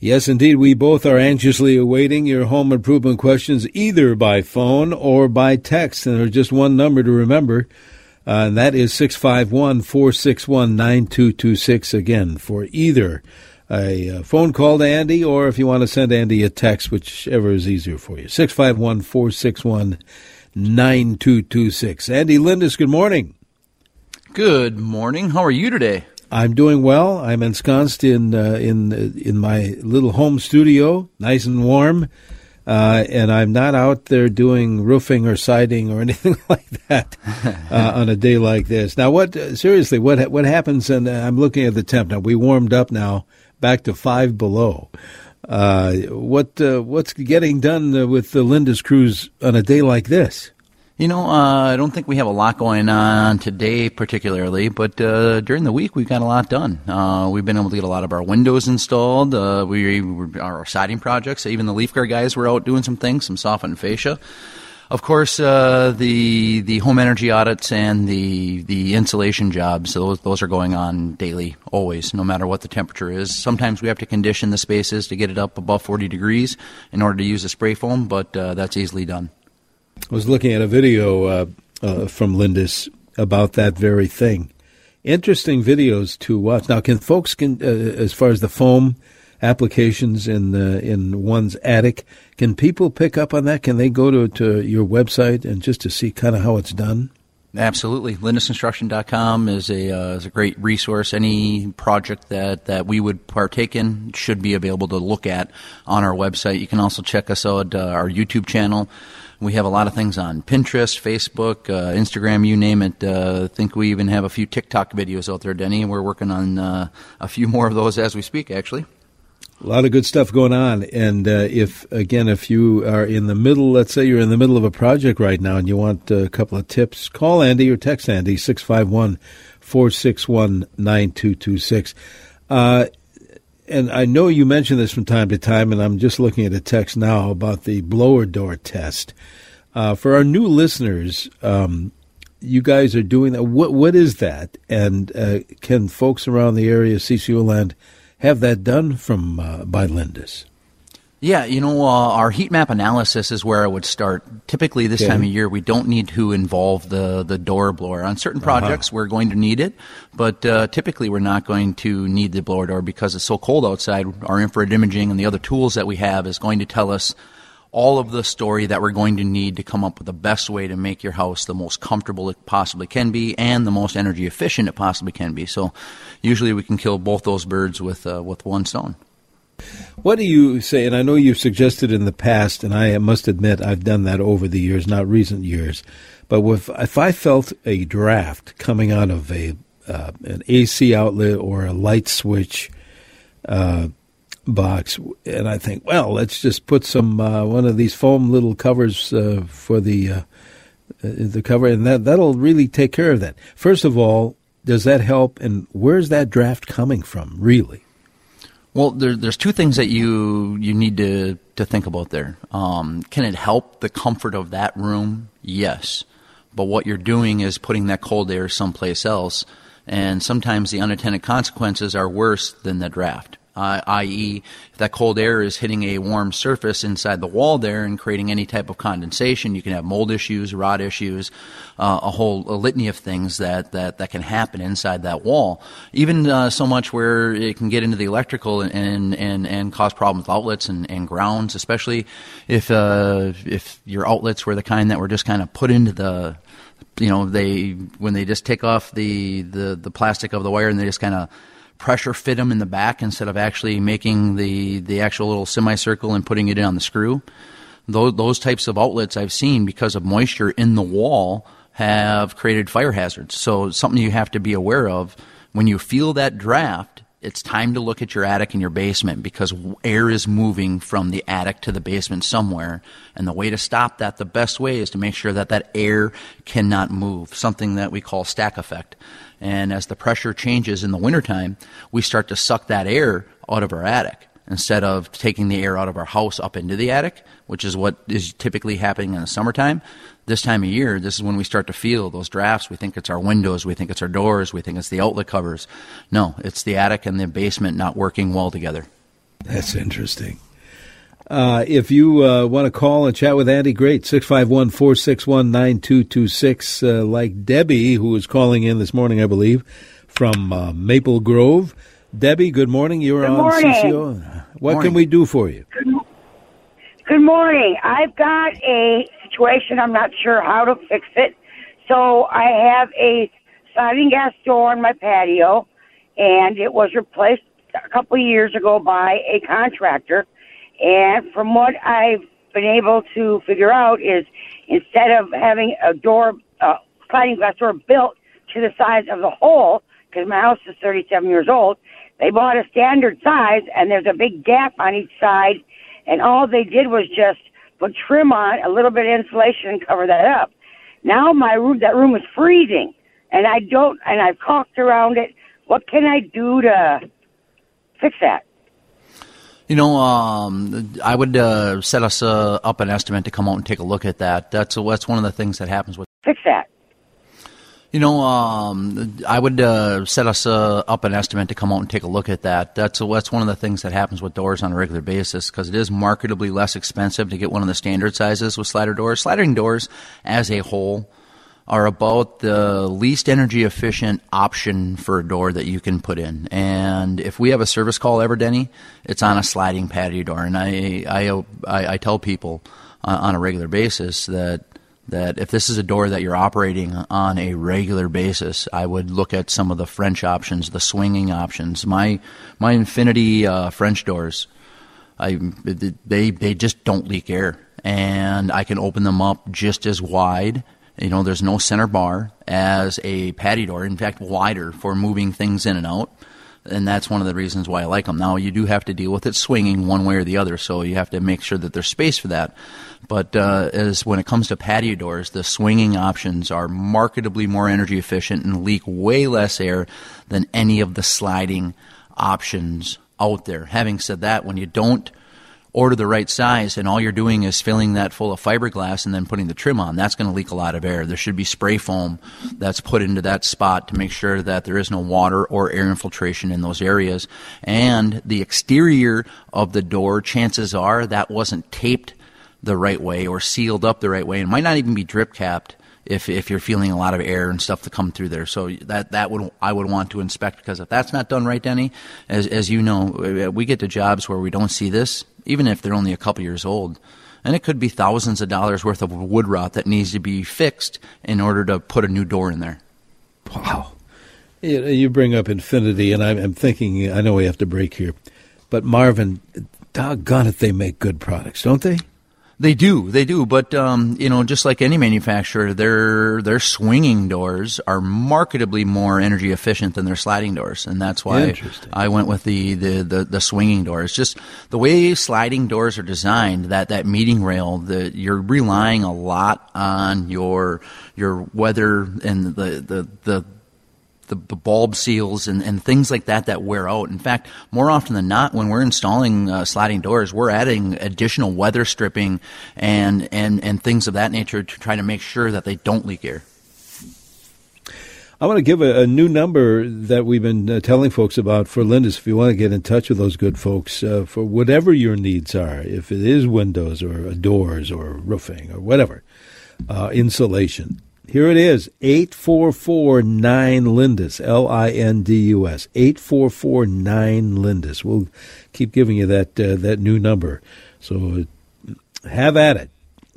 Yes, indeed. We both are anxiously awaiting your home improvement questions either by phone or by text. And there's just one number to remember, uh, and that is 651 461 9226. Again, for either a uh, phone call to Andy or if you want to send Andy a text, whichever is easier for you. 651 461 9226. Andy Lindus, good morning. Good morning. How are you today? I'm doing well. I'm ensconced in uh, in in my little home studio, nice and warm, uh, and I'm not out there doing roofing or siding or anything like that uh, on a day like this. Now, what seriously? What what happens? And I'm looking at the temp now. We warmed up now back to five below. Uh, what uh, what's getting done with the Lindus crews on a day like this? You know, uh, I don't think we have a lot going on today, particularly, but uh, during the week we've got a lot done. Uh, we've been able to get a lot of our windows installed. Uh, we our siding projects, even the leaf guard guys were out doing some things, some soffit and fascia. Of course, uh, the the home energy audits and the the insulation jobs, those those are going on daily, always, no matter what the temperature is. Sometimes we have to condition the spaces to get it up above 40 degrees in order to use the spray foam, but uh, that's easily done. I was looking at a video uh, uh, from Lindus about that very thing. Interesting videos to watch. Now, can folks can uh, as far as the foam applications in in one's attic, can people pick up on that? Can they go to, to your website and just to see kind of how it's done? Absolutely. LindusConstruction.com is a uh, is a great resource. Any project that, that we would partake in should be available to look at on our website. You can also check us out uh, our YouTube channel. We have a lot of things on Pinterest, Facebook, uh, Instagram, you name it. Uh, I think we even have a few TikTok videos out there, Denny. And we're working on uh, a few more of those as we speak, actually. A lot of good stuff going on. And uh, if, again, if you are in the middle, let's say you're in the middle of a project right now and you want a couple of tips, call Andy or text Andy, 651 461 9226. And I know you mention this from time to time, and I'm just looking at a text now about the blower door test. Uh, for our new listeners, um, you guys are doing that. What what is that? And uh, can folks around the area, CCO land, have that done from uh, by Lindus? Yeah, you know, uh, our heat map analysis is where I would start. Typically, this okay. time of year, we don't need to involve the, the door blower. On certain uh-huh. projects, uh-huh. we're going to need it, but uh, typically, we're not going to need the blower door because it's so cold outside. Our infrared imaging and the other tools that we have is going to tell us all of the story that we're going to need to come up with the best way to make your house the most comfortable it possibly can be and the most energy efficient it possibly can be. So, usually, we can kill both those birds with uh, with one stone. What do you say? And I know you've suggested in the past, and I must admit I've done that over the years, not recent years. But if, if I felt a draft coming out of a uh, an AC outlet or a light switch uh, box, and I think, well, let's just put some uh, one of these foam little covers uh, for the uh, the cover, and that that'll really take care of that. First of all, does that help? And where's that draft coming from, really? Well, there, there's two things that you you need to to think about there. Um, can it help the comfort of that room? Yes, but what you're doing is putting that cold air someplace else, and sometimes the unintended consequences are worse than the draft uh, i.e., if that cold air is hitting a warm surface inside the wall there and creating any type of condensation, you can have mold issues, rot issues, uh, a whole a litany of things that, that, that can happen inside that wall. Even uh, so much where it can get into the electrical and, and, and, and cause problems with outlets and, and grounds, especially if, uh, if your outlets were the kind that were just kind of put into the you know they when they just take off the the, the plastic of the wire and they just kind of pressure fit them in the back instead of actually making the, the actual little semicircle and putting it in on the screw. Those, those types of outlets I've seen because of moisture in the wall have created fire hazards. So something you have to be aware of when you feel that draft. It's time to look at your attic and your basement because air is moving from the attic to the basement somewhere. And the way to stop that, the best way is to make sure that that air cannot move, something that we call stack effect. And as the pressure changes in the wintertime, we start to suck that air out of our attic instead of taking the air out of our house up into the attic, which is what is typically happening in the summertime. This time of year, this is when we start to feel those drafts. We think it's our windows, we think it's our doors, we think it's the outlet covers. No, it's the attic and the basement not working well together. That's interesting. Uh, if you uh, want to call and chat with Andy, great. 651 461 9226. Uh, like Debbie, who was calling in this morning, I believe, from uh, Maple Grove. Debbie, good morning. You're good on morning. CCO. What Morning. can we do for you? Good, good morning. I've got a situation. I'm not sure how to fix it. So I have a sliding glass door on my patio, and it was replaced a couple of years ago by a contractor. And from what I've been able to figure out is instead of having a door, uh, sliding glass door built to the size of the hole, because my house is 37 years old, they bought a standard size, and there's a big gap on each side, and all they did was just put trim on, a little bit of insulation, and cover that up. Now my room, that room is freezing, and I don't, and I've caulked around it. What can I do to fix that? You know, um, I would uh, set us uh, up an estimate to come out and take a look at that. That's that's one of the things that happens with. Fix that. You know, um, I would uh, set us uh, up an estimate to come out and take a look at that. That's that's one of the things that happens with doors on a regular basis because it is marketably less expensive to get one of the standard sizes with slider doors. Sliding doors, as a whole, are about the least energy efficient option for a door that you can put in. And if we have a service call ever, Denny, it's on a sliding patio door. And I I I, I tell people uh, on a regular basis that that if this is a door that you're operating on a regular basis, I would look at some of the French options, the swinging options. My my Infinity uh, French doors, I they they just don't leak air, and I can open them up just as wide. You know, there's no center bar as a patio door. In fact, wider for moving things in and out and that's one of the reasons why I like them. Now you do have to deal with it swinging one way or the other, so you have to make sure that there's space for that. But uh, as when it comes to patio doors, the swinging options are marketably more energy efficient and leak way less air than any of the sliding options out there. Having said that, when you don't order the right size and all you're doing is filling that full of fiberglass and then putting the trim on, that's going to leak a lot of air. There should be spray foam that's put into that spot to make sure that there is no water or air infiltration in those areas. And the exterior of the door, chances are that wasn't taped the right way or sealed up the right way and might not even be drip capped if if you're feeling a lot of air and stuff to come through there. So that that would I would want to inspect because if that's not done right, Denny, as as you know, we get to jobs where we don't see this, even if they're only a couple years old. And it could be thousands of dollars worth of wood rot that needs to be fixed in order to put a new door in there. Wow. You, bring up infinity, and I'm thinking, I know we have to break here, but Marvin, doggone it, they make good products, don't they? They do, they do, but um, you know, just like any manufacturer, their their swinging doors are marketably more energy efficient than their sliding doors, and that's why I went with the, the, the, the swinging doors. Just the way sliding doors are designed. That that meeting rail, that you're relying a lot on your your weather and the the the the, the bulb seals and, and things like that that wear out. In fact, more often than not, when we're installing uh, sliding doors, we're adding additional weather stripping and, and, and things of that nature to try to make sure that they don't leak air. I want to give a, a new number that we've been uh, telling folks about for Lindus. If you want to get in touch with those good folks uh, for whatever your needs are, if it is windows or doors or roofing or whatever, uh, insulation, here it is 844 9 Lindus, L I N D U S. 844 9 Lindus. We'll keep giving you that, uh, that new number. So have at it.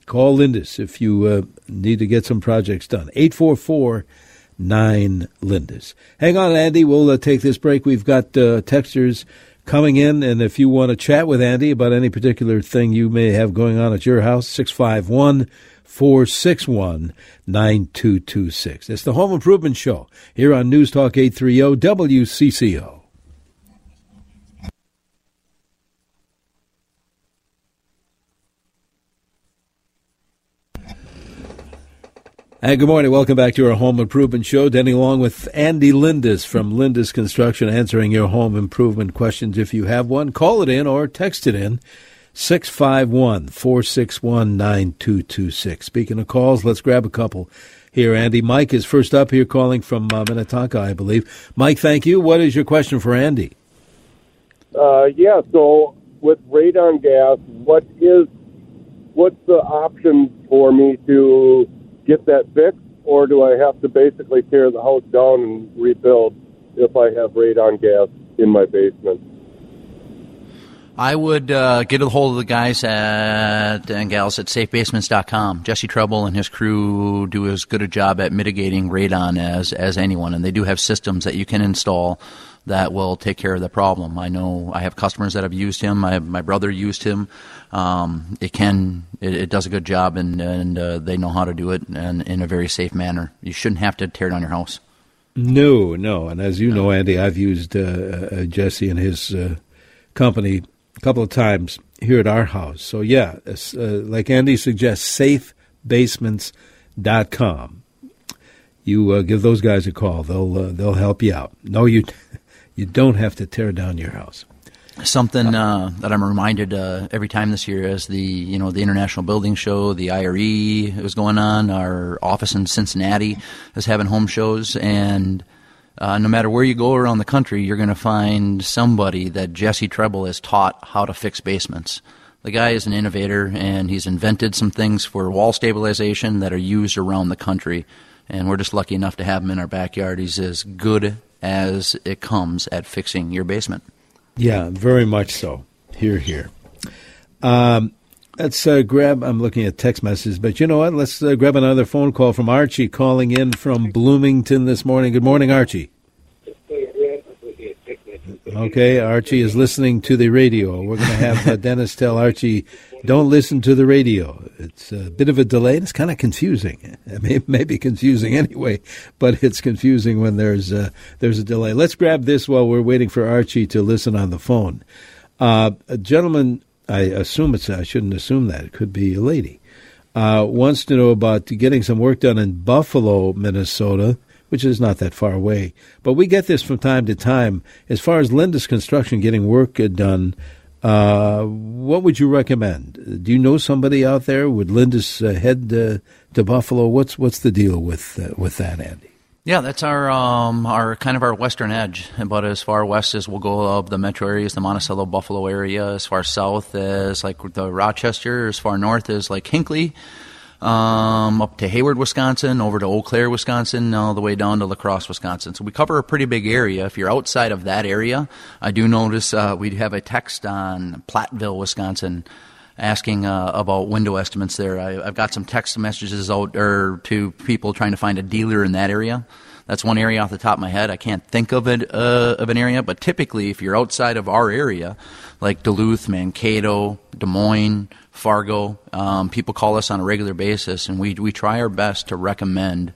Call Lindus if you uh, need to get some projects done. 844 9 Lindus. Hang on, Andy. We'll uh, take this break. We've got uh, texters coming in, and if you want to chat with Andy about any particular thing you may have going on at your house, 651 461 9226. It's the Home Improvement Show here on News Talk 830 WCCO. And good morning. Welcome back to our Home Improvement Show. Denny along with Andy Lindus from Lindus Construction answering your home improvement questions. If you have one, call it in or text it in 651 461 9226. Speaking of calls, let's grab a couple here, Andy. Mike is first up here calling from uh, Minnetonka, I believe. Mike, thank you. What is your question for Andy? Uh, yeah, so with radon gas, what is what's the option for me to get that fixed, or do I have to basically tear the house down and rebuild if I have radon gas in my basement? I would uh, get a hold of the guys at and gals at safebasements.com. Jesse Treble and his crew do as good a job at mitigating radon as as anyone, and they do have systems that you can install that will take care of the problem. I know I have customers that have used him. I have, my brother used him. Um, it can it, it, does a good job, and and uh, they know how to do it and in a very safe manner. You shouldn't have to tear down your house. No, no, and as you know, Andy, I've used uh, uh, Jesse and his uh, company a couple of times here at our house. So, yeah, uh, like Andy suggests, safebasements.com. You uh, give those guys a call. They'll uh, they'll help you out. No, you you don't have to tear down your house. Something uh, that I'm reminded uh, every time this year as the you know the International Building Show, the IRE was going on. Our office in Cincinnati is having home shows, and uh, no matter where you go around the country, you're going to find somebody that Jesse Treble has taught how to fix basements. The guy is an innovator, and he's invented some things for wall stabilization that are used around the country. And we're just lucky enough to have him in our backyard. He's as good as it comes at fixing your basement. Yeah, very much so. Here, here. Um, Let's uh, grab. I'm looking at text messages, but you know what? Let's uh, grab another phone call from Archie calling in from Bloomington this morning. Good morning, Archie. Okay, Archie is listening to the radio. We're going to have uh, Dennis tell Archie, don't listen to the radio. It's a bit of a delay. And It's kind of confusing. It may, may be confusing anyway, but it's confusing when there's a, there's a delay. Let's grab this while we're waiting for Archie to listen on the phone. Uh, a gentleman I assume it's, I shouldn't assume that. It could be a lady. Uh, wants to know about getting some work done in Buffalo, Minnesota, which is not that far away. But we get this from time to time. As far as Lindus construction getting work done, uh, what would you recommend? Do you know somebody out there? Would Lindus uh, head to Buffalo? What's what's the deal with uh, with that, Andy? Yeah, that's our um, our kind of our western edge. About as far west as we'll go of the metro areas, the Monticello, Buffalo area. As far south as like the Rochester. As far north as like Hinckley. Um, up to Hayward, Wisconsin, over to Eau Claire, Wisconsin, all the way down to La Crosse, Wisconsin. So we cover a pretty big area. If you're outside of that area, I do notice uh, we have a text on Platteville, Wisconsin asking uh, about window estimates there. I, have got some text messages out or to people trying to find a dealer in that area. That's one area off the top of my head. I can't think of it uh, of an area, but typically, if you're outside of our area, like Duluth, Mankato, Des Moines, Fargo, um, people call us on a regular basis, and we we try our best to recommend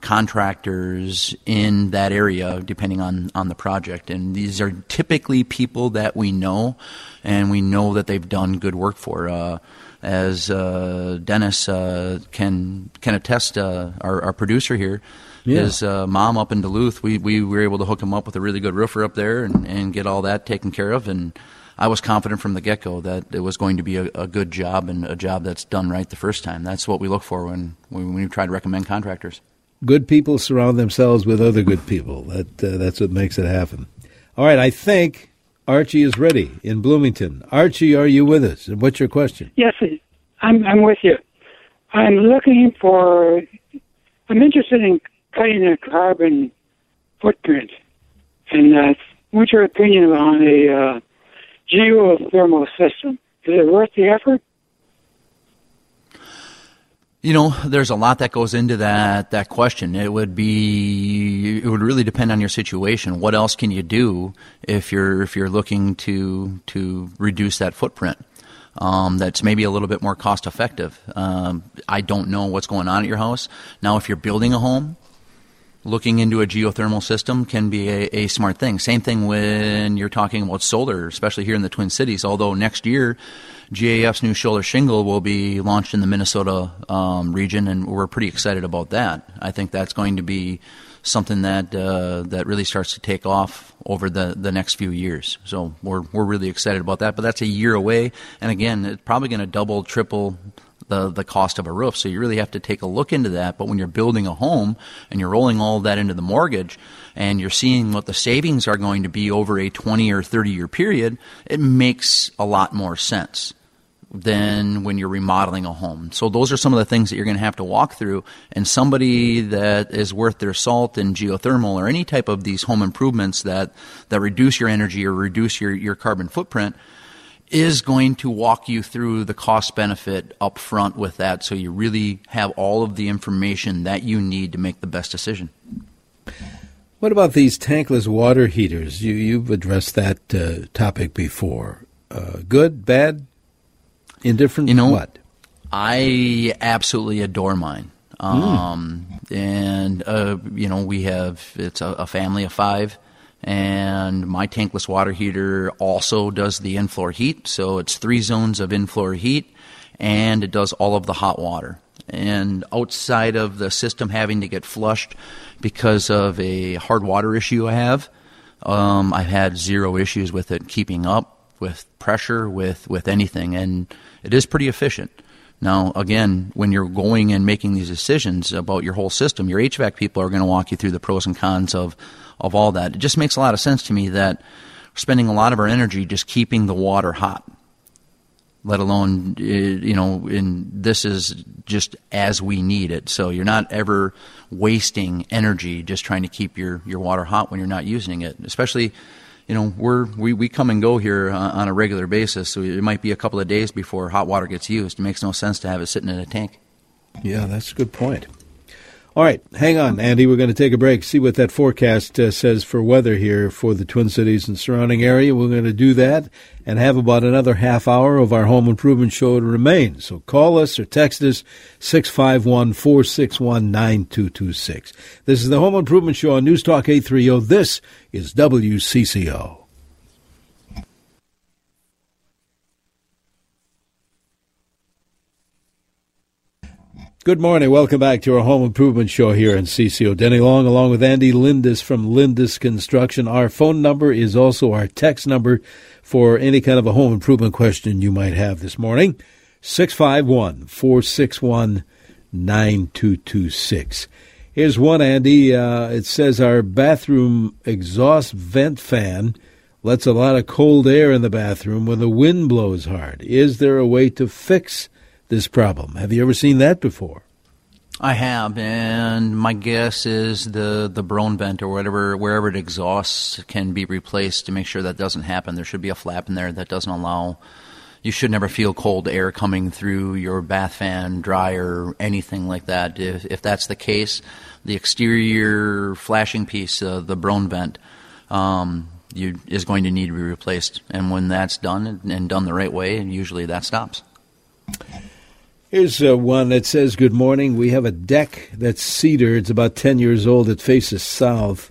contractors in that area depending on, on the project. And these are typically people that we know and we know that they've done good work for. Uh, as uh, Dennis uh, can can attest, uh, our, our producer here, yeah. his uh, mom up in Duluth, we, we were able to hook him up with a really good roofer up there and, and get all that taken care of. And I was confident from the get go that it was going to be a, a, good job and a job that's done right the first time. That's what we look for when, when we try to recommend contractors good people surround themselves with other good people. That uh, that's what makes it happen. All right, I think Archie is ready in Bloomington. Archie, are you with us? And what's your question? Yes, I'm. I'm with you. I'm looking for. I'm interested in cutting a carbon footprint, and uh, what's your opinion on a uh, geothermal system? Is it worth the effort? You know, there's a lot that goes into that that question. It would be it would really depend on your situation. What else can you do if you're if you're looking to to reduce that footprint? Um, that's maybe a little bit more cost effective. Um, I don't know what's going on at your house. Now, if you're building a home, looking into a geothermal system can be a, a, smart thing. Same thing when you're talking about solar, especially here in the Twin Cities. Although next year GAF's new solar shingle will be launched in the Minnesota um, region, and we're pretty excited about that. I think that's going to be something that uh, that really starts to take off over the, the next few years. So we're we're really excited about that. But that's a year away, and again, it's probably going to double, triple the, the cost of a roof. So you really have to take a look into that. But when you're building a home and you're rolling all of that into the mortgage and you're seeing what the savings are going to be over a 20 or 30 year period, it makes a lot more sense than when you're remodeling a home. So those are some of the things that you're going to have to walk through. And somebody that is worth their salt in geothermal or any type of these home improvements that, that reduce your energy or reduce your, your carbon footprint is going to walk you through the cost benefit up front with that so you really have all of the information that you need to make the best decision. What about these tankless water heaters? You, you've addressed that uh, topic before. Uh, good, bad, indifferent? You know what? I absolutely adore mine. Um, mm. And, uh, you know, we have, it's a, a family of five and my tankless water heater also does the in-floor heat. So it's three zones of in-floor heat and it does all of the hot water. And outside of the system having to get flushed because of a hard water issue i have um, i've had zero issues with it keeping up with pressure with, with anything. And it is pretty efficient. Now, again, when you're going and making these decisions about your whole system, your HVAC people are going to walk you through the pros and cons of of all that. It just makes a lot of sense to me that we're spending a lot of our energy just keeping the water hot. Let alone, eh, you know, in this is just as we need it. So you're not ever wasting energy just trying to keep your, your water hot when you're not using it. Especially, you know, we're, we, we come and go here on a regular basis. So it might be a couple of days before hot water gets used. It makes no sense to have it sitting in a tank. Yeah, that's a good point. All right, hang on, Andy. We're going to take a break, see what that forecast uh, says for weather here for the Twin Cities and surrounding area. We're going to do that and have about another half hour of our home improvement show to remain. So call us or text us 651 461 9226. This is the Home Improvement Show on News Talk 830. This is WCCO. Good morning. Welcome back to our home improvement show here in CCO. Denny Long along with Andy Lindus from Lindus Construction. Our phone number is also our text number for any kind of a home improvement question you might have this morning. 651 461 9226. Here's one, Andy. Uh, it says our bathroom exhaust vent fan lets a lot of cold air in the bathroom when the wind blows hard. Is there a way to fix this problem. Have you ever seen that before? I have, and my guess is the the Broughton vent or whatever wherever it exhausts can be replaced to make sure that doesn't happen. There should be a flap in there that doesn't allow. You should never feel cold air coming through your bath fan, dryer, anything like that. If, if that's the case, the exterior flashing piece, uh, the Broughton vent, um, you, is going to need to be replaced. And when that's done and, and done the right way, usually that stops. Here's uh, one that says, Good morning. We have a deck that's cedar. It's about 10 years old. It faces south.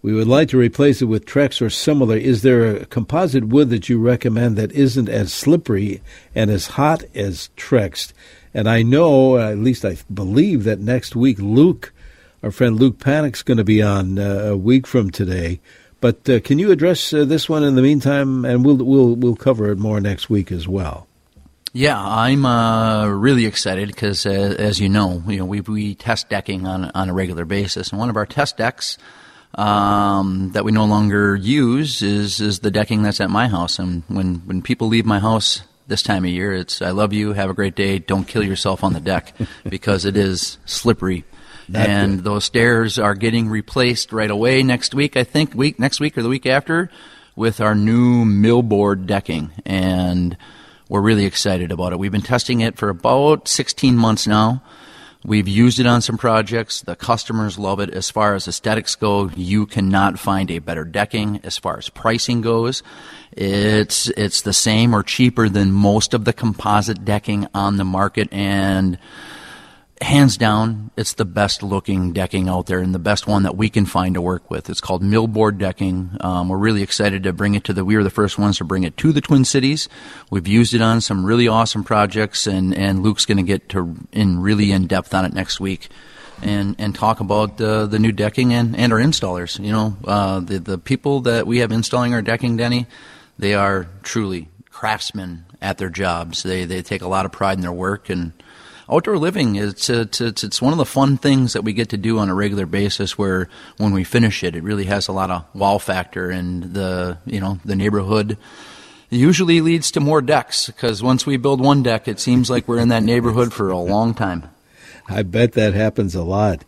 We would like to replace it with Trex or similar. Is there a composite wood that you recommend that isn't as slippery and as hot as Trex? And I know, at least I believe, that next week Luke, our friend Luke Panic's going to be on uh, a week from today. But uh, can you address uh, this one in the meantime? And we'll we'll we'll cover it more next week as well. Yeah, I'm uh, really excited because, uh, as you know, you know we we test decking on on a regular basis, and one of our test decks um, that we no longer use is is the decking that's at my house. And when when people leave my house this time of year, it's I love you, have a great day, don't kill yourself on the deck because it is slippery. Not and good. those stairs are getting replaced right away next week. I think week next week or the week after with our new millboard decking and we're really excited about it. We've been testing it for about 16 months now. We've used it on some projects. The customers love it. As far as aesthetics go, you cannot find a better decking. As far as pricing goes, it's it's the same or cheaper than most of the composite decking on the market and hands down, it's the best looking decking out there and the best one that we can find to work with. It's called Millboard Decking. Um, we're really excited to bring it to the. We were the first ones to bring it to the Twin Cities. We've used it on some really awesome projects, and and Luke's going to get to in really in depth on it next week. And, and talk about uh, the new decking and, and our installers. You know, uh, the the people that we have installing our decking, Denny, they are truly craftsmen at their jobs. They they take a lot of pride in their work and outdoor living it's, it's it's it's one of the fun things that we get to do on a regular basis where when we finish it it really has a lot of wow factor and the you know the neighborhood usually leads to more decks because once we build one deck it seems like we're in that neighborhood for a long time I bet that happens a lot.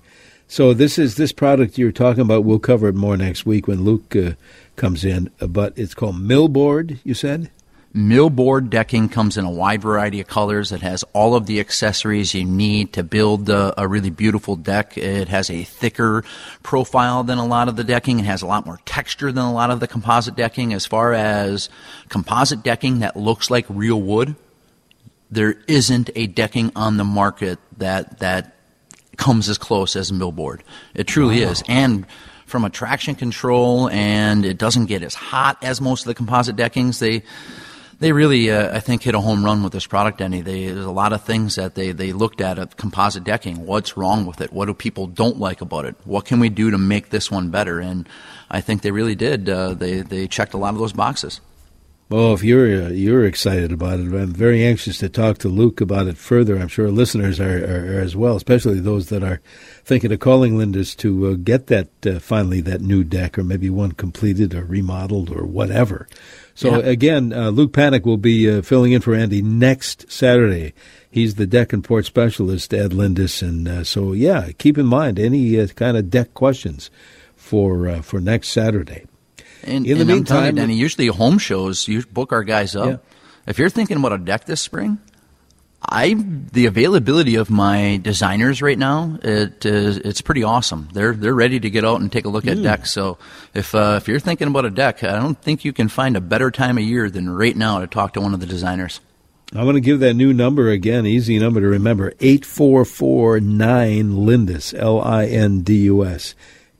So this is this product you're talking about. We'll cover it more next week when Luke uh, comes in. But it's called Millboard. You said. Millboard decking comes in a wide variety of colors. It has all of the accessories you need to build a, a, really beautiful deck. It has a thicker profile than a lot of the decking. It has a lot more texture than a lot of the composite decking. As far as composite decking that looks like real wood, there isn't a decking on the market that that comes as close as Millboard. It truly wow. is. And from a traction control and it doesn't get as hot as most of the composite deckings. They they really, uh, I think, hit a home run with this product, Andy. They, there's a lot of things that they, they looked at at composite decking. What's wrong with it? What do people don't like about it? What can we do to make this one better? And I think they really did. Uh, they, they checked a lot of those boxes. Well, if you're uh, you're excited about it, I'm very anxious to talk to Luke about it further. I'm sure listeners are, are, are as well, especially those that are thinking of calling Lindus to uh, get that uh, finally that new deck, or maybe one completed or remodeled or whatever. So yeah. again, uh, Luke Panic will be uh, filling in for Andy next Saturday. He's the deck and port specialist at Lindus, and uh, so yeah, keep in mind any kind of deck questions for for next Saturday. And, in the meantime, you, Danny, usually home shows, you book our guys up. Yeah. If you're thinking about a deck this spring, I the availability of my designers right now it is it's pretty awesome. They're they're ready to get out and take a look at mm. decks. So if uh, if you're thinking about a deck, I don't think you can find a better time of year than right now to talk to one of the designers. I want to give that new number again, easy number to remember: eight four four nine Lindus L I N D U S.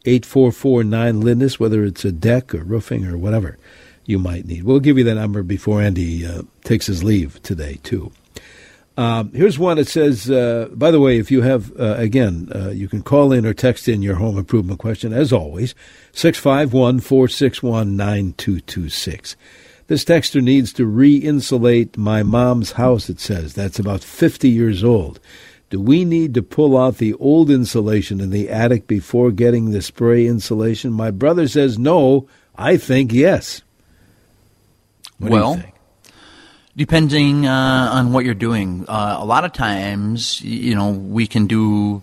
8449 Lindus, whether it's a deck or roofing or whatever you might need. We'll give you that number before Andy uh, takes his leave today, too. Um, here's one that says, uh, by the way, if you have, uh, again, uh, you can call in or text in your home improvement question, as always, 651 461 9226. This texter needs to re insulate my mom's house, it says. That's about 50 years old. Do we need to pull out the old insulation in the attic before getting the spray insulation? My brother says no. I think yes. What well, depending uh, on what you're doing, uh, a lot of times, you know, we can do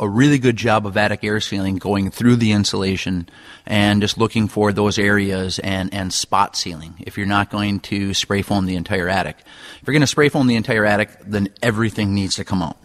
a really good job of attic air sealing going through the insulation and just looking for those areas and, and spot sealing if you're not going to spray foam the entire attic. If you're going to spray foam the entire attic, then everything needs to come out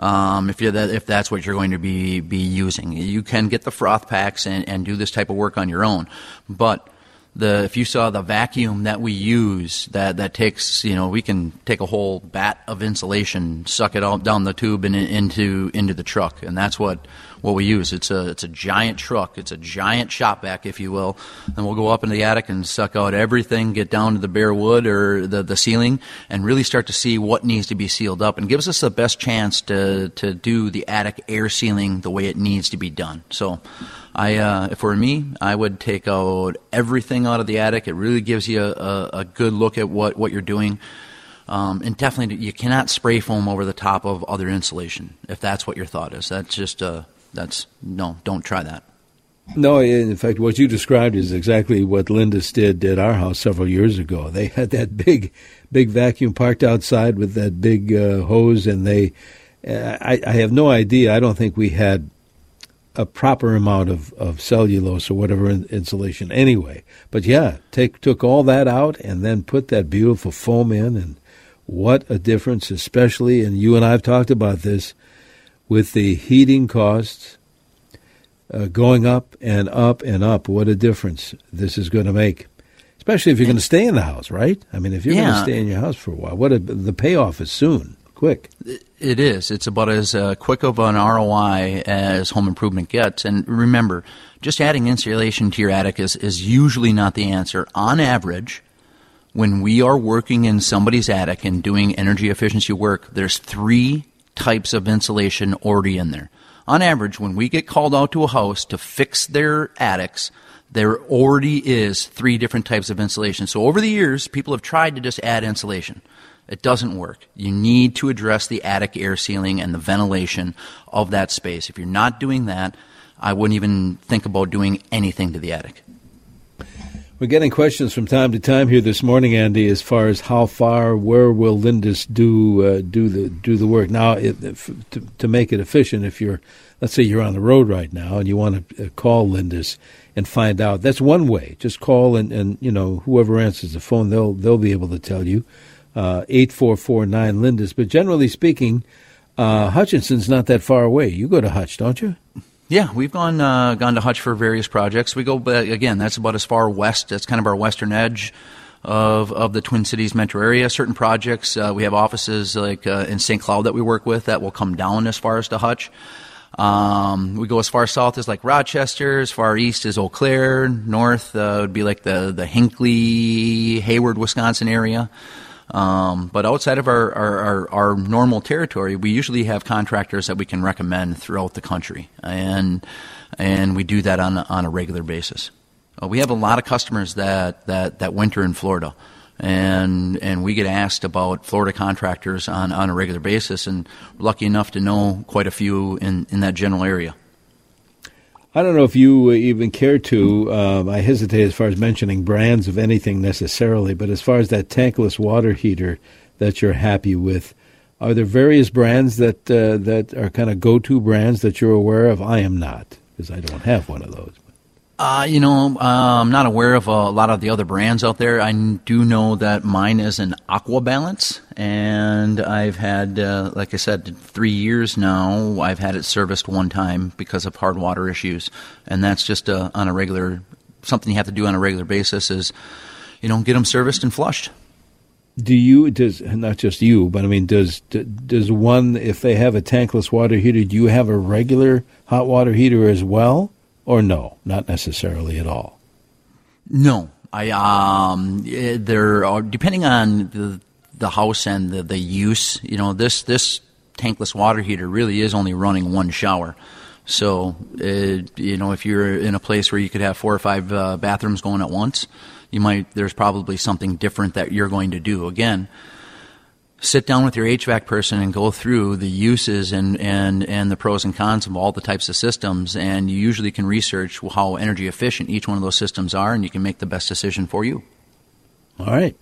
um, if you that if that's what you're going to be be using. You can get the froth packs and, and do this type of work on your own, but the if you saw the vacuum that we use that that takes you know we can take a whole bat of insulation suck it all down the tube and into into the truck. And that's what what we use. It's a it's a giant truck. It's a giant shop vac if you will. And we'll go up into the attic and suck out everything get down to the bare wood or the the ceiling and really start to see what needs to be sealed up and gives us the best chance to to do the attic air sealing the way it needs to be done. So I, uh, if it were me, I would take out everything out of the attic. It really gives you a, a, a good look at what, what you're doing. Um, and definitely, you cannot spray foam over the top of other insulation if that's what your thought is. That's just, uh, that's, no, don't try that. No, in fact, what you described is exactly what Lindus did at our house several years ago. They had that big, big vacuum parked outside with that big uh, hose, and they, uh, I, I have no idea. I don't think we had a proper amount of, of cellulose or whatever in, insulation anyway. But yeah, take took all that out and then put that beautiful foam in, and what a difference! Especially, and you and I have talked about this with the heating costs uh, going up and up and up. What a difference this is going to make! Especially if you're going to stay in the house, right? I mean, if you're yeah. going to stay in your house for a while, what a, the payoff is soon quick. It is. It's about as uh, quick of an ROI as home improvement gets. And remember, just adding insulation to your attic is, is usually not the answer. On average, when we are working in somebody's attic and doing energy efficiency work, there's three types of insulation already in there. On average, when we get called out to a house to fix their attics, there already is three different types of insulation. So over the years, people have tried to just add insulation. It doesn't work. You need to address the attic air sealing and the ventilation of that space. If you're not doing that, I wouldn't even think about doing anything to the attic. We're getting questions from time to time here this morning, Andy, as far as how far, where will Lindus do uh, do the do the work. Now, it, to, to make it efficient, if you're, let's say, you're on the road right now and you want to uh, call Lindus and find out, that's one way. Just call and, and you know whoever answers the phone, they'll they'll be able to tell you. Uh, eight four four nine Lindus. but generally speaking, uh, Hutchinson's not that far away. You go to Hutch, don't you? Yeah, we've gone uh, gone to Hutch for various projects. We go again. That's about as far west. That's kind of our western edge of of the Twin Cities metro area. Certain projects uh, we have offices like uh, in St. Cloud that we work with that will come down as far as to Hutch. Um, we go as far south as like Rochester, as far east as Eau Claire, north uh, would be like the the Hinckley, Hayward, Wisconsin area. Um, but outside of our, our, our, our, normal territory, we usually have contractors that we can recommend throughout the country, and and we do that on a, on a regular basis. Uh, we have a lot of customers that, that, that winter in Florida, and and we get asked about Florida contractors on, on a regular basis, and we're lucky enough to know quite a few in, in that general area. I don't know if you even care to. Um, I hesitate as far as mentioning brands of anything necessarily, but as far as that tankless water heater that you're happy with, are there various brands that uh, that are kind of go-to brands that you're aware of? I am not because I don't have one of those. Uh, you know, uh, I'm not aware of a lot of the other brands out there. I do know that mine is an Aqua Balance, and I've had, uh, like I said, three years now. I've had it serviced one time because of hard water issues, and that's just uh, on a regular something you have to do on a regular basis. Is you know get them serviced and flushed. Do you does not just you, but I mean does does one if they have a tankless water heater? Do you have a regular hot water heater as well? Or no, not necessarily at all? No, I um, eh, there are depending on the the house and the, the use. You know, this this tankless water heater really is only running one shower. So, uh, you know, if you're in a place where you could have four or five uh, bathrooms going at once, you might. There's probably something different that you're going to do. Again, sit down with your HVAC person and go through the uses and, and, and the pros and cons of all the types of systems. And you usually can research how energy efficient each one of those systems are, and you can make the best decision for you. All right.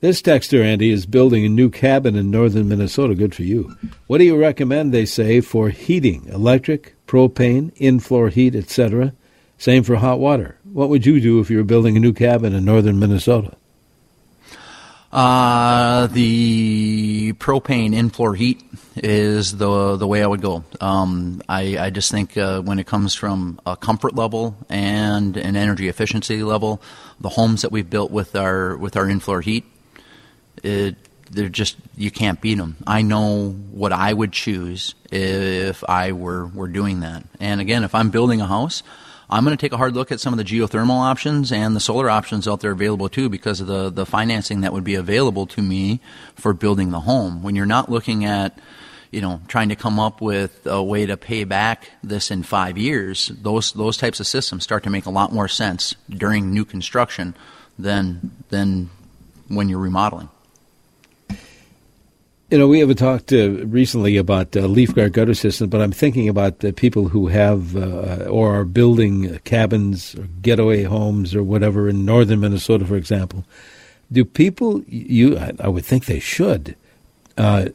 This texter, Andy, is building a new cabin in northern Minnesota. Good for you. What do you recommend, they say, for heating? Electric, propane, in floor heat, etc. Same for hot water. What would you do if you were building a new cabin in northern Minnesota? Uh, the propane in floor heat is the the way I would go. Um, I, I just think uh, when it comes from a comfort level and an energy efficiency level, the homes that we've built with our with our in floor heat, it, they're just you can't beat them. I know what I would choose if I were were doing that. And again, if I'm building a house. I'm going to take a hard look at some of the geothermal options and the solar options out there available too because of the, the financing that would be available to me for building the home. When you're not looking at, you know, trying to come up with a way to pay back this in five years, those, those types of systems start to make a lot more sense during new construction than, than when you're remodeling. You know, we haven't talked uh, recently about uh, leaf guard gutter systems, but I'm thinking about people who have uh, or are building cabins or getaway homes or whatever in northern Minnesota, for example. Do people, you, I would think they should, uh,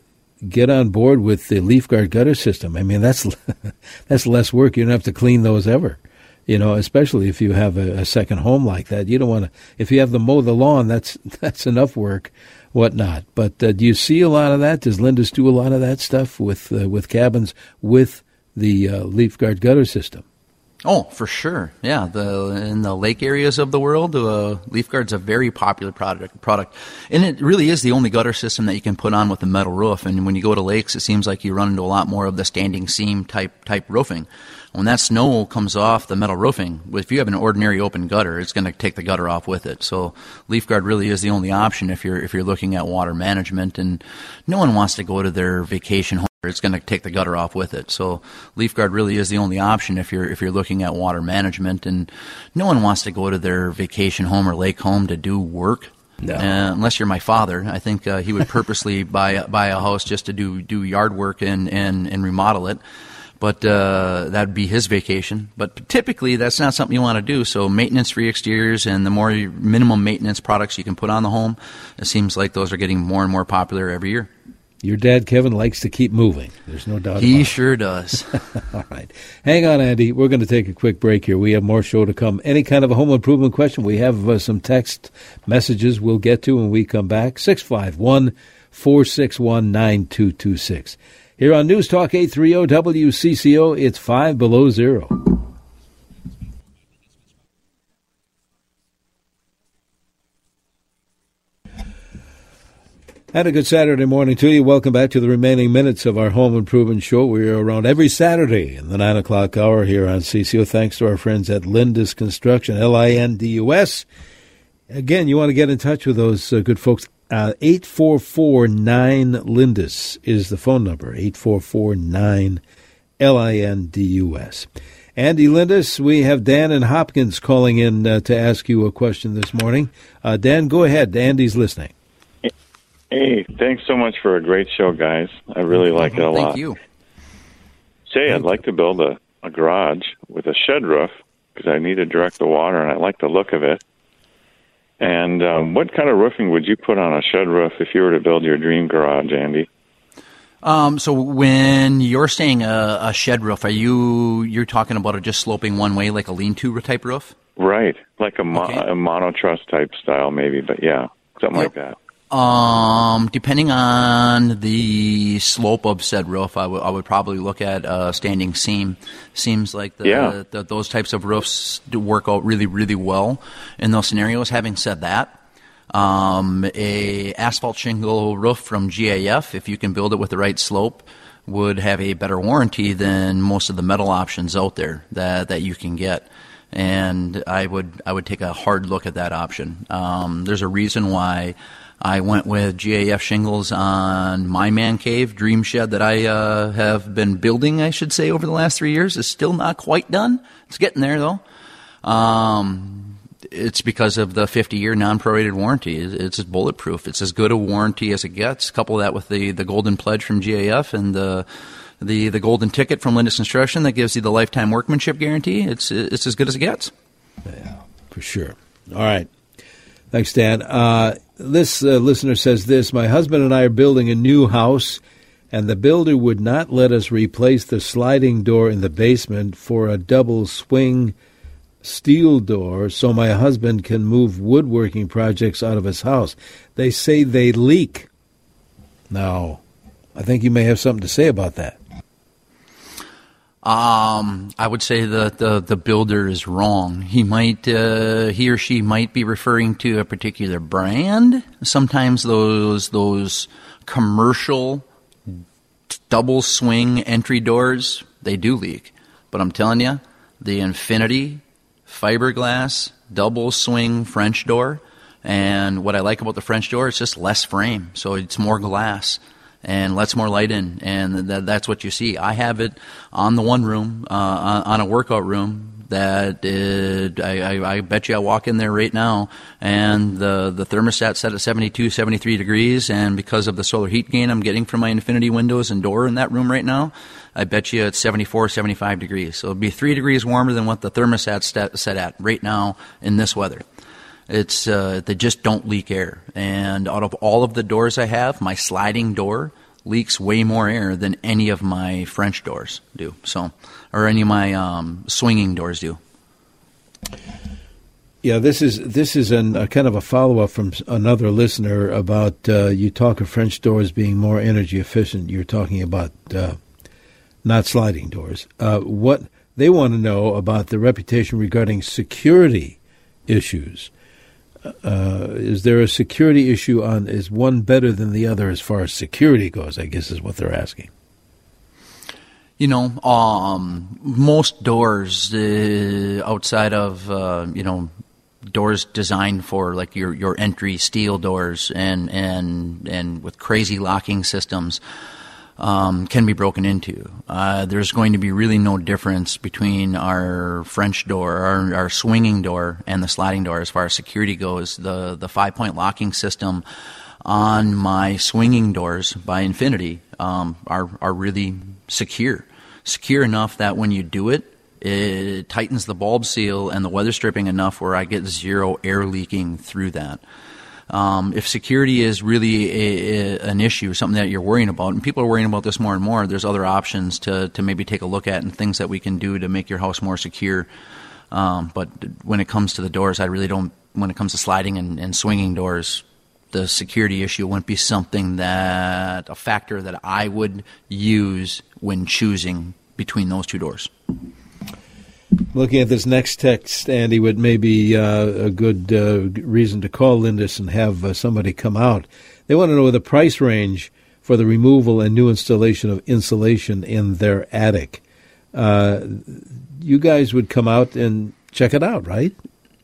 get on board with the leaf guard gutter system? I mean, that's that's less work. You don't have to clean those ever. You know, especially if you have a, a second home like that. You don't want to. If you have to mow the lawn, that's that's enough work whatnot. But uh, do you see a lot of that? Does Lindus do a lot of that stuff with uh, with cabins with the uh, leaf guard gutter system? Oh, for sure. Yeah, the in the lake areas of the world, uh, leaf guard's a very popular product. Product, and it really is the only gutter system that you can put on with a metal roof. And when you go to lakes, it seems like you run into a lot more of the standing seam type type roofing. When that snow comes off the metal roofing, if you have an ordinary open gutter, it's going to take the gutter off with it. So leaf guard really is the only option if you're if you're looking at water management. And no one wants to go to their vacation home it's going to take the gutter off with it. So leaf guard really is the only option if you're if you're looking at water management. And no one wants to go to their vacation home or lake home to do work. No. Uh, unless you're my father, I think uh, he would purposely buy buy a house just to do do yard work and and, and remodel it. But uh, that'd be his vacation. But typically, that's not something you want to do. So maintenance-free exteriors and the more minimum maintenance products you can put on the home, it seems like those are getting more and more popular every year. Your dad, Kevin, likes to keep moving. There's no doubt He sure does. All right. Hang on, Andy. We're going to take a quick break here. We have more show to come. Any kind of a home improvement question, we have uh, some text messages we'll get to when we come back. 651 461 9226. Here on News Talk 830 WCCO, it's 5 below zero. And a good Saturday morning to you. Welcome back to the remaining minutes of our home improvement show. We are around every Saturday in the 9 o'clock hour here on CCO. Thanks to our friends at Lindus Construction, L I N D U S. Again, you want to get in touch with those uh, good folks. Uh, 844 9 Lindus is the phone number. Eight four four nine L I N D U S. Andy Lindus, we have Dan and Hopkins calling in uh, to ask you a question this morning. Uh, Dan, go ahead. Andy's listening. Hey, thanks so much for a great show, guys. I really like it a lot. Thank you. Say, I'd like to build a, a garage with a shed roof because I need to direct the water and I like the look of it. And um, what kind of roofing would you put on a shed roof if you were to build your dream garage, Andy? Um, so when you're saying a, a shed roof, are you you're talking about it just sloping one way like a lean-to type roof? Right, like a, mo- Okay. a monotruss type style, maybe, but yeah, something like that. Um, depending on the slope of said roof, I would probably look at a standing seam. Seems like the, Yeah. the those types of roofs do work out really really well in those scenarios. Having said that, um, a asphalt shingle roof from GAF, if you can build it with the right slope, would have a better warranty than most of the metal options out there that that you can get and I would I would take a hard look at that option. Um, there's a reason why I went with GAF shingles on my man cave dream shed that I uh, have been building. I should say over the last three years is still not quite done. It's getting there though. Um, it's because of the 50 year non prorated warranty. It's bulletproof. It's as good a warranty as it gets. Couple that with the, the golden pledge from GAF and the the the golden ticket from Lindus Construction that gives you the lifetime workmanship guarantee. It's it's as good as it gets. Yeah, for sure. All right. Thanks, Dan. Uh, this uh, listener says this My husband and I are building a new house, and the builder would not let us replace the sliding door in the basement for a double swing steel door so my husband can move woodworking projects out of his house. They say they leak. Now, I think you may have something to say about that. Um, I would say that the the builder is wrong. He might uh, he or she might be referring to a particular brand. Sometimes those those commercial double swing entry doors they do leak. But I'm telling you, the Infinity fiberglass double swing French door, and what I like about the French door, it's just less frame, so it's more glass and lets more light in, and that, that's what you see. I have it on the one room, uh, on, a workout room that uh, I, I, I bet you I walk in there right now, and the the thermostat set at 72, 73 degrees, and because of the solar heat gain I'm getting from my Infinity windows and door in that room right now, I bet you it's 74, 75 degrees. So it'll be three degrees warmer than what the thermostat set at right now in this weather. It's uh, they just don't leak air. And out of all of the doors I have, my sliding door leaks way more air than any of my French doors do. So, or any of my um, swinging doors do. Yeah, this is this is an, a kind of a follow up from another listener about uh, you talk of French doors being more energy efficient. You're talking about uh, not sliding doors. Uh, what they want to know about the reputation regarding security issues. Uh, is there a security issue on? Is one better than the other as far as security goes? I guess is what they're asking. You know, um, most doors uh, outside of uh, you know doors designed for like your your entry steel doors and and and with crazy locking systems. Um, can be broken into. Uh, there's going to be really no difference between our French door, our, our swinging door, and the sliding door as far as security goes. The the five point locking system on my swinging doors by Infinity um, are are really secure, secure enough that when you do it, it tightens the bulb seal and the weather stripping enough where I get zero air leaking through that. Um, if security is really a, a, an issue, something that you're worrying about, and people are worrying about this more and more, there's other options to, to maybe take a look at and things that we can do to make your house more secure. Um, but when it comes to the doors, I really don't. When it comes to sliding and, and swinging doors, the security issue wouldn't be something that a factor that I would use when choosing between those two doors. Looking at this next text, Andy, would maybe uh, a good uh, reason to call Lindus and have uh, somebody come out. They want to know the price range for the removal and new installation of insulation in their attic. Uh, you guys would come out and check it out, right?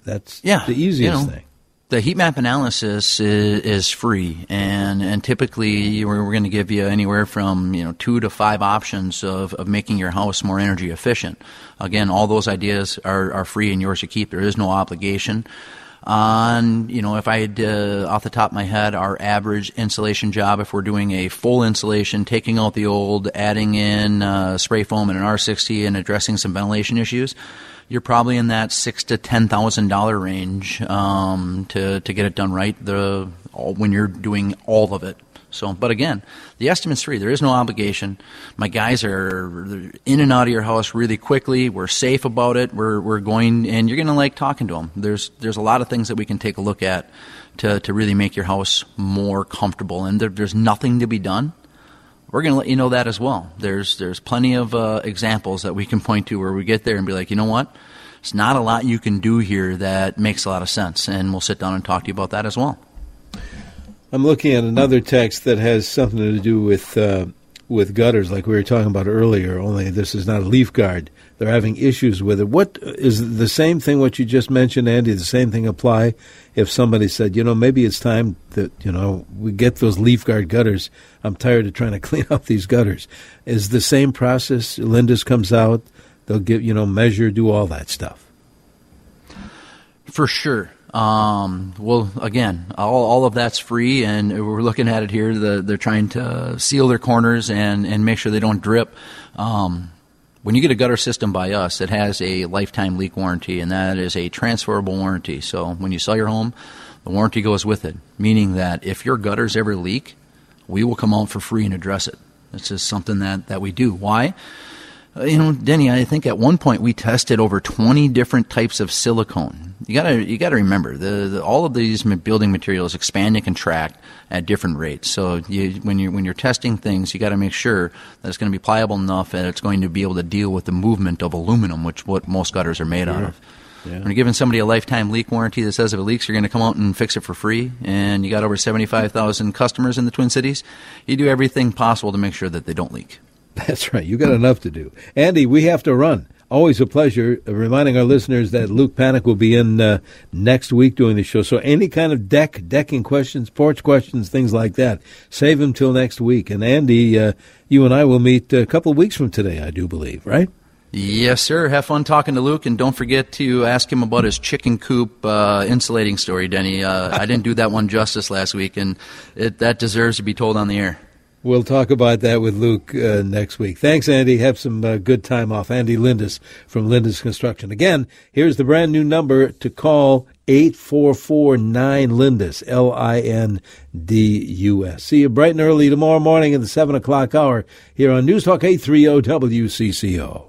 That's yeah, the easiest you know, thing the heat map analysis is, is, free, and and typically we're, we're going to give you anywhere from you know two to five options of, of making your house more energy efficient. Again, all those ideas are, are free and yours to keep. There is no obligation. On you know, if I had uh, off the top of my head, our average insulation job, if we're doing a full insulation, taking out the old, adding in uh, spray foam and an R60, and addressing some ventilation issues you're probably in that six to ten thousand dollar range um, to to get it done right. The all, when you're doing all of it. So, but again, the estimate's free. There is no obligation. My guys are in and out of your house really quickly. We're safe about it. We're we're going, and you're going to like talking to them. There's there's a lot of things that we can take a look at to to really make your house more comfortable. And there, there's nothing to be done we're going to let you know that as well. There's there's plenty of uh, examples that we can point to where we get there and be like, you know what, it's not a lot you can do here that makes a lot of sense, and we'll sit down and talk to you about that as well. I'm looking at another text that has something to do with uh, with gutters, like we were talking about earlier. Only this is not a leaf guard. They're having issues with it. What is the same thing? What you just mentioned, Andy? The same thing apply if somebody said, you know, maybe it's time that you know we get those leaf guard gutters. I'm tired of trying to clean up these gutters. Is the same process? Lindus comes out. They'll give you know measure, do all that stuff. For sure. Um, well, again, all, all of that's free, and we're looking at it here. The, they're trying to seal their corners and, and make sure they don't drip. Um, when you get a gutter system by us, it has a lifetime leak warranty, and that is a transferable warranty. So when you sell your home, the warranty goes with it, meaning that if your gutters ever leak, we will come out for free and address it. It's just something that, that we do. Why? You know, Denny, I think at one point we tested over 20 different types of silicone. You gotta, you gotta remember the, the, all of these building materials expand and contract at different rates. So you, when you when you're testing things, you got to make sure that it's going to be pliable enough and it's going to be able to deal with the movement of aluminum, which what most gutters are made out of. Yeah. When you're giving somebody a lifetime leak warranty that says if it leaks, you're going to come out and fix it for free, and you got over 75,000 customers in the Twin Cities, you do everything possible to make sure that they don't leak. That's right. You got enough to do. Andy, we have to run. Always a pleasure. Reminding our listeners that Luke Panic will be in uh, next week doing the show. So any kind of deck, decking questions, porch questions, things like that, save them till next week. And Andy, uh, you and I will meet a couple of weeks from today, I do believe, right? Yes, sir. Have fun talking to Luke, and don't forget to ask him about his chicken coop uh, insulating story, Denny. Uh, I didn't do that one justice last week, and it, that deserves to be told on the air. We'll talk about that with Luke uh, next week. Thanks, Andy. Have some uh, good time off. Andy Lindus from Lindus Construction. Again, here's the brand new number to call 8449 Lindus, L I N D U S. See you bright and early tomorrow morning at the 7 o'clock hour here on News Talk 830 WCCO.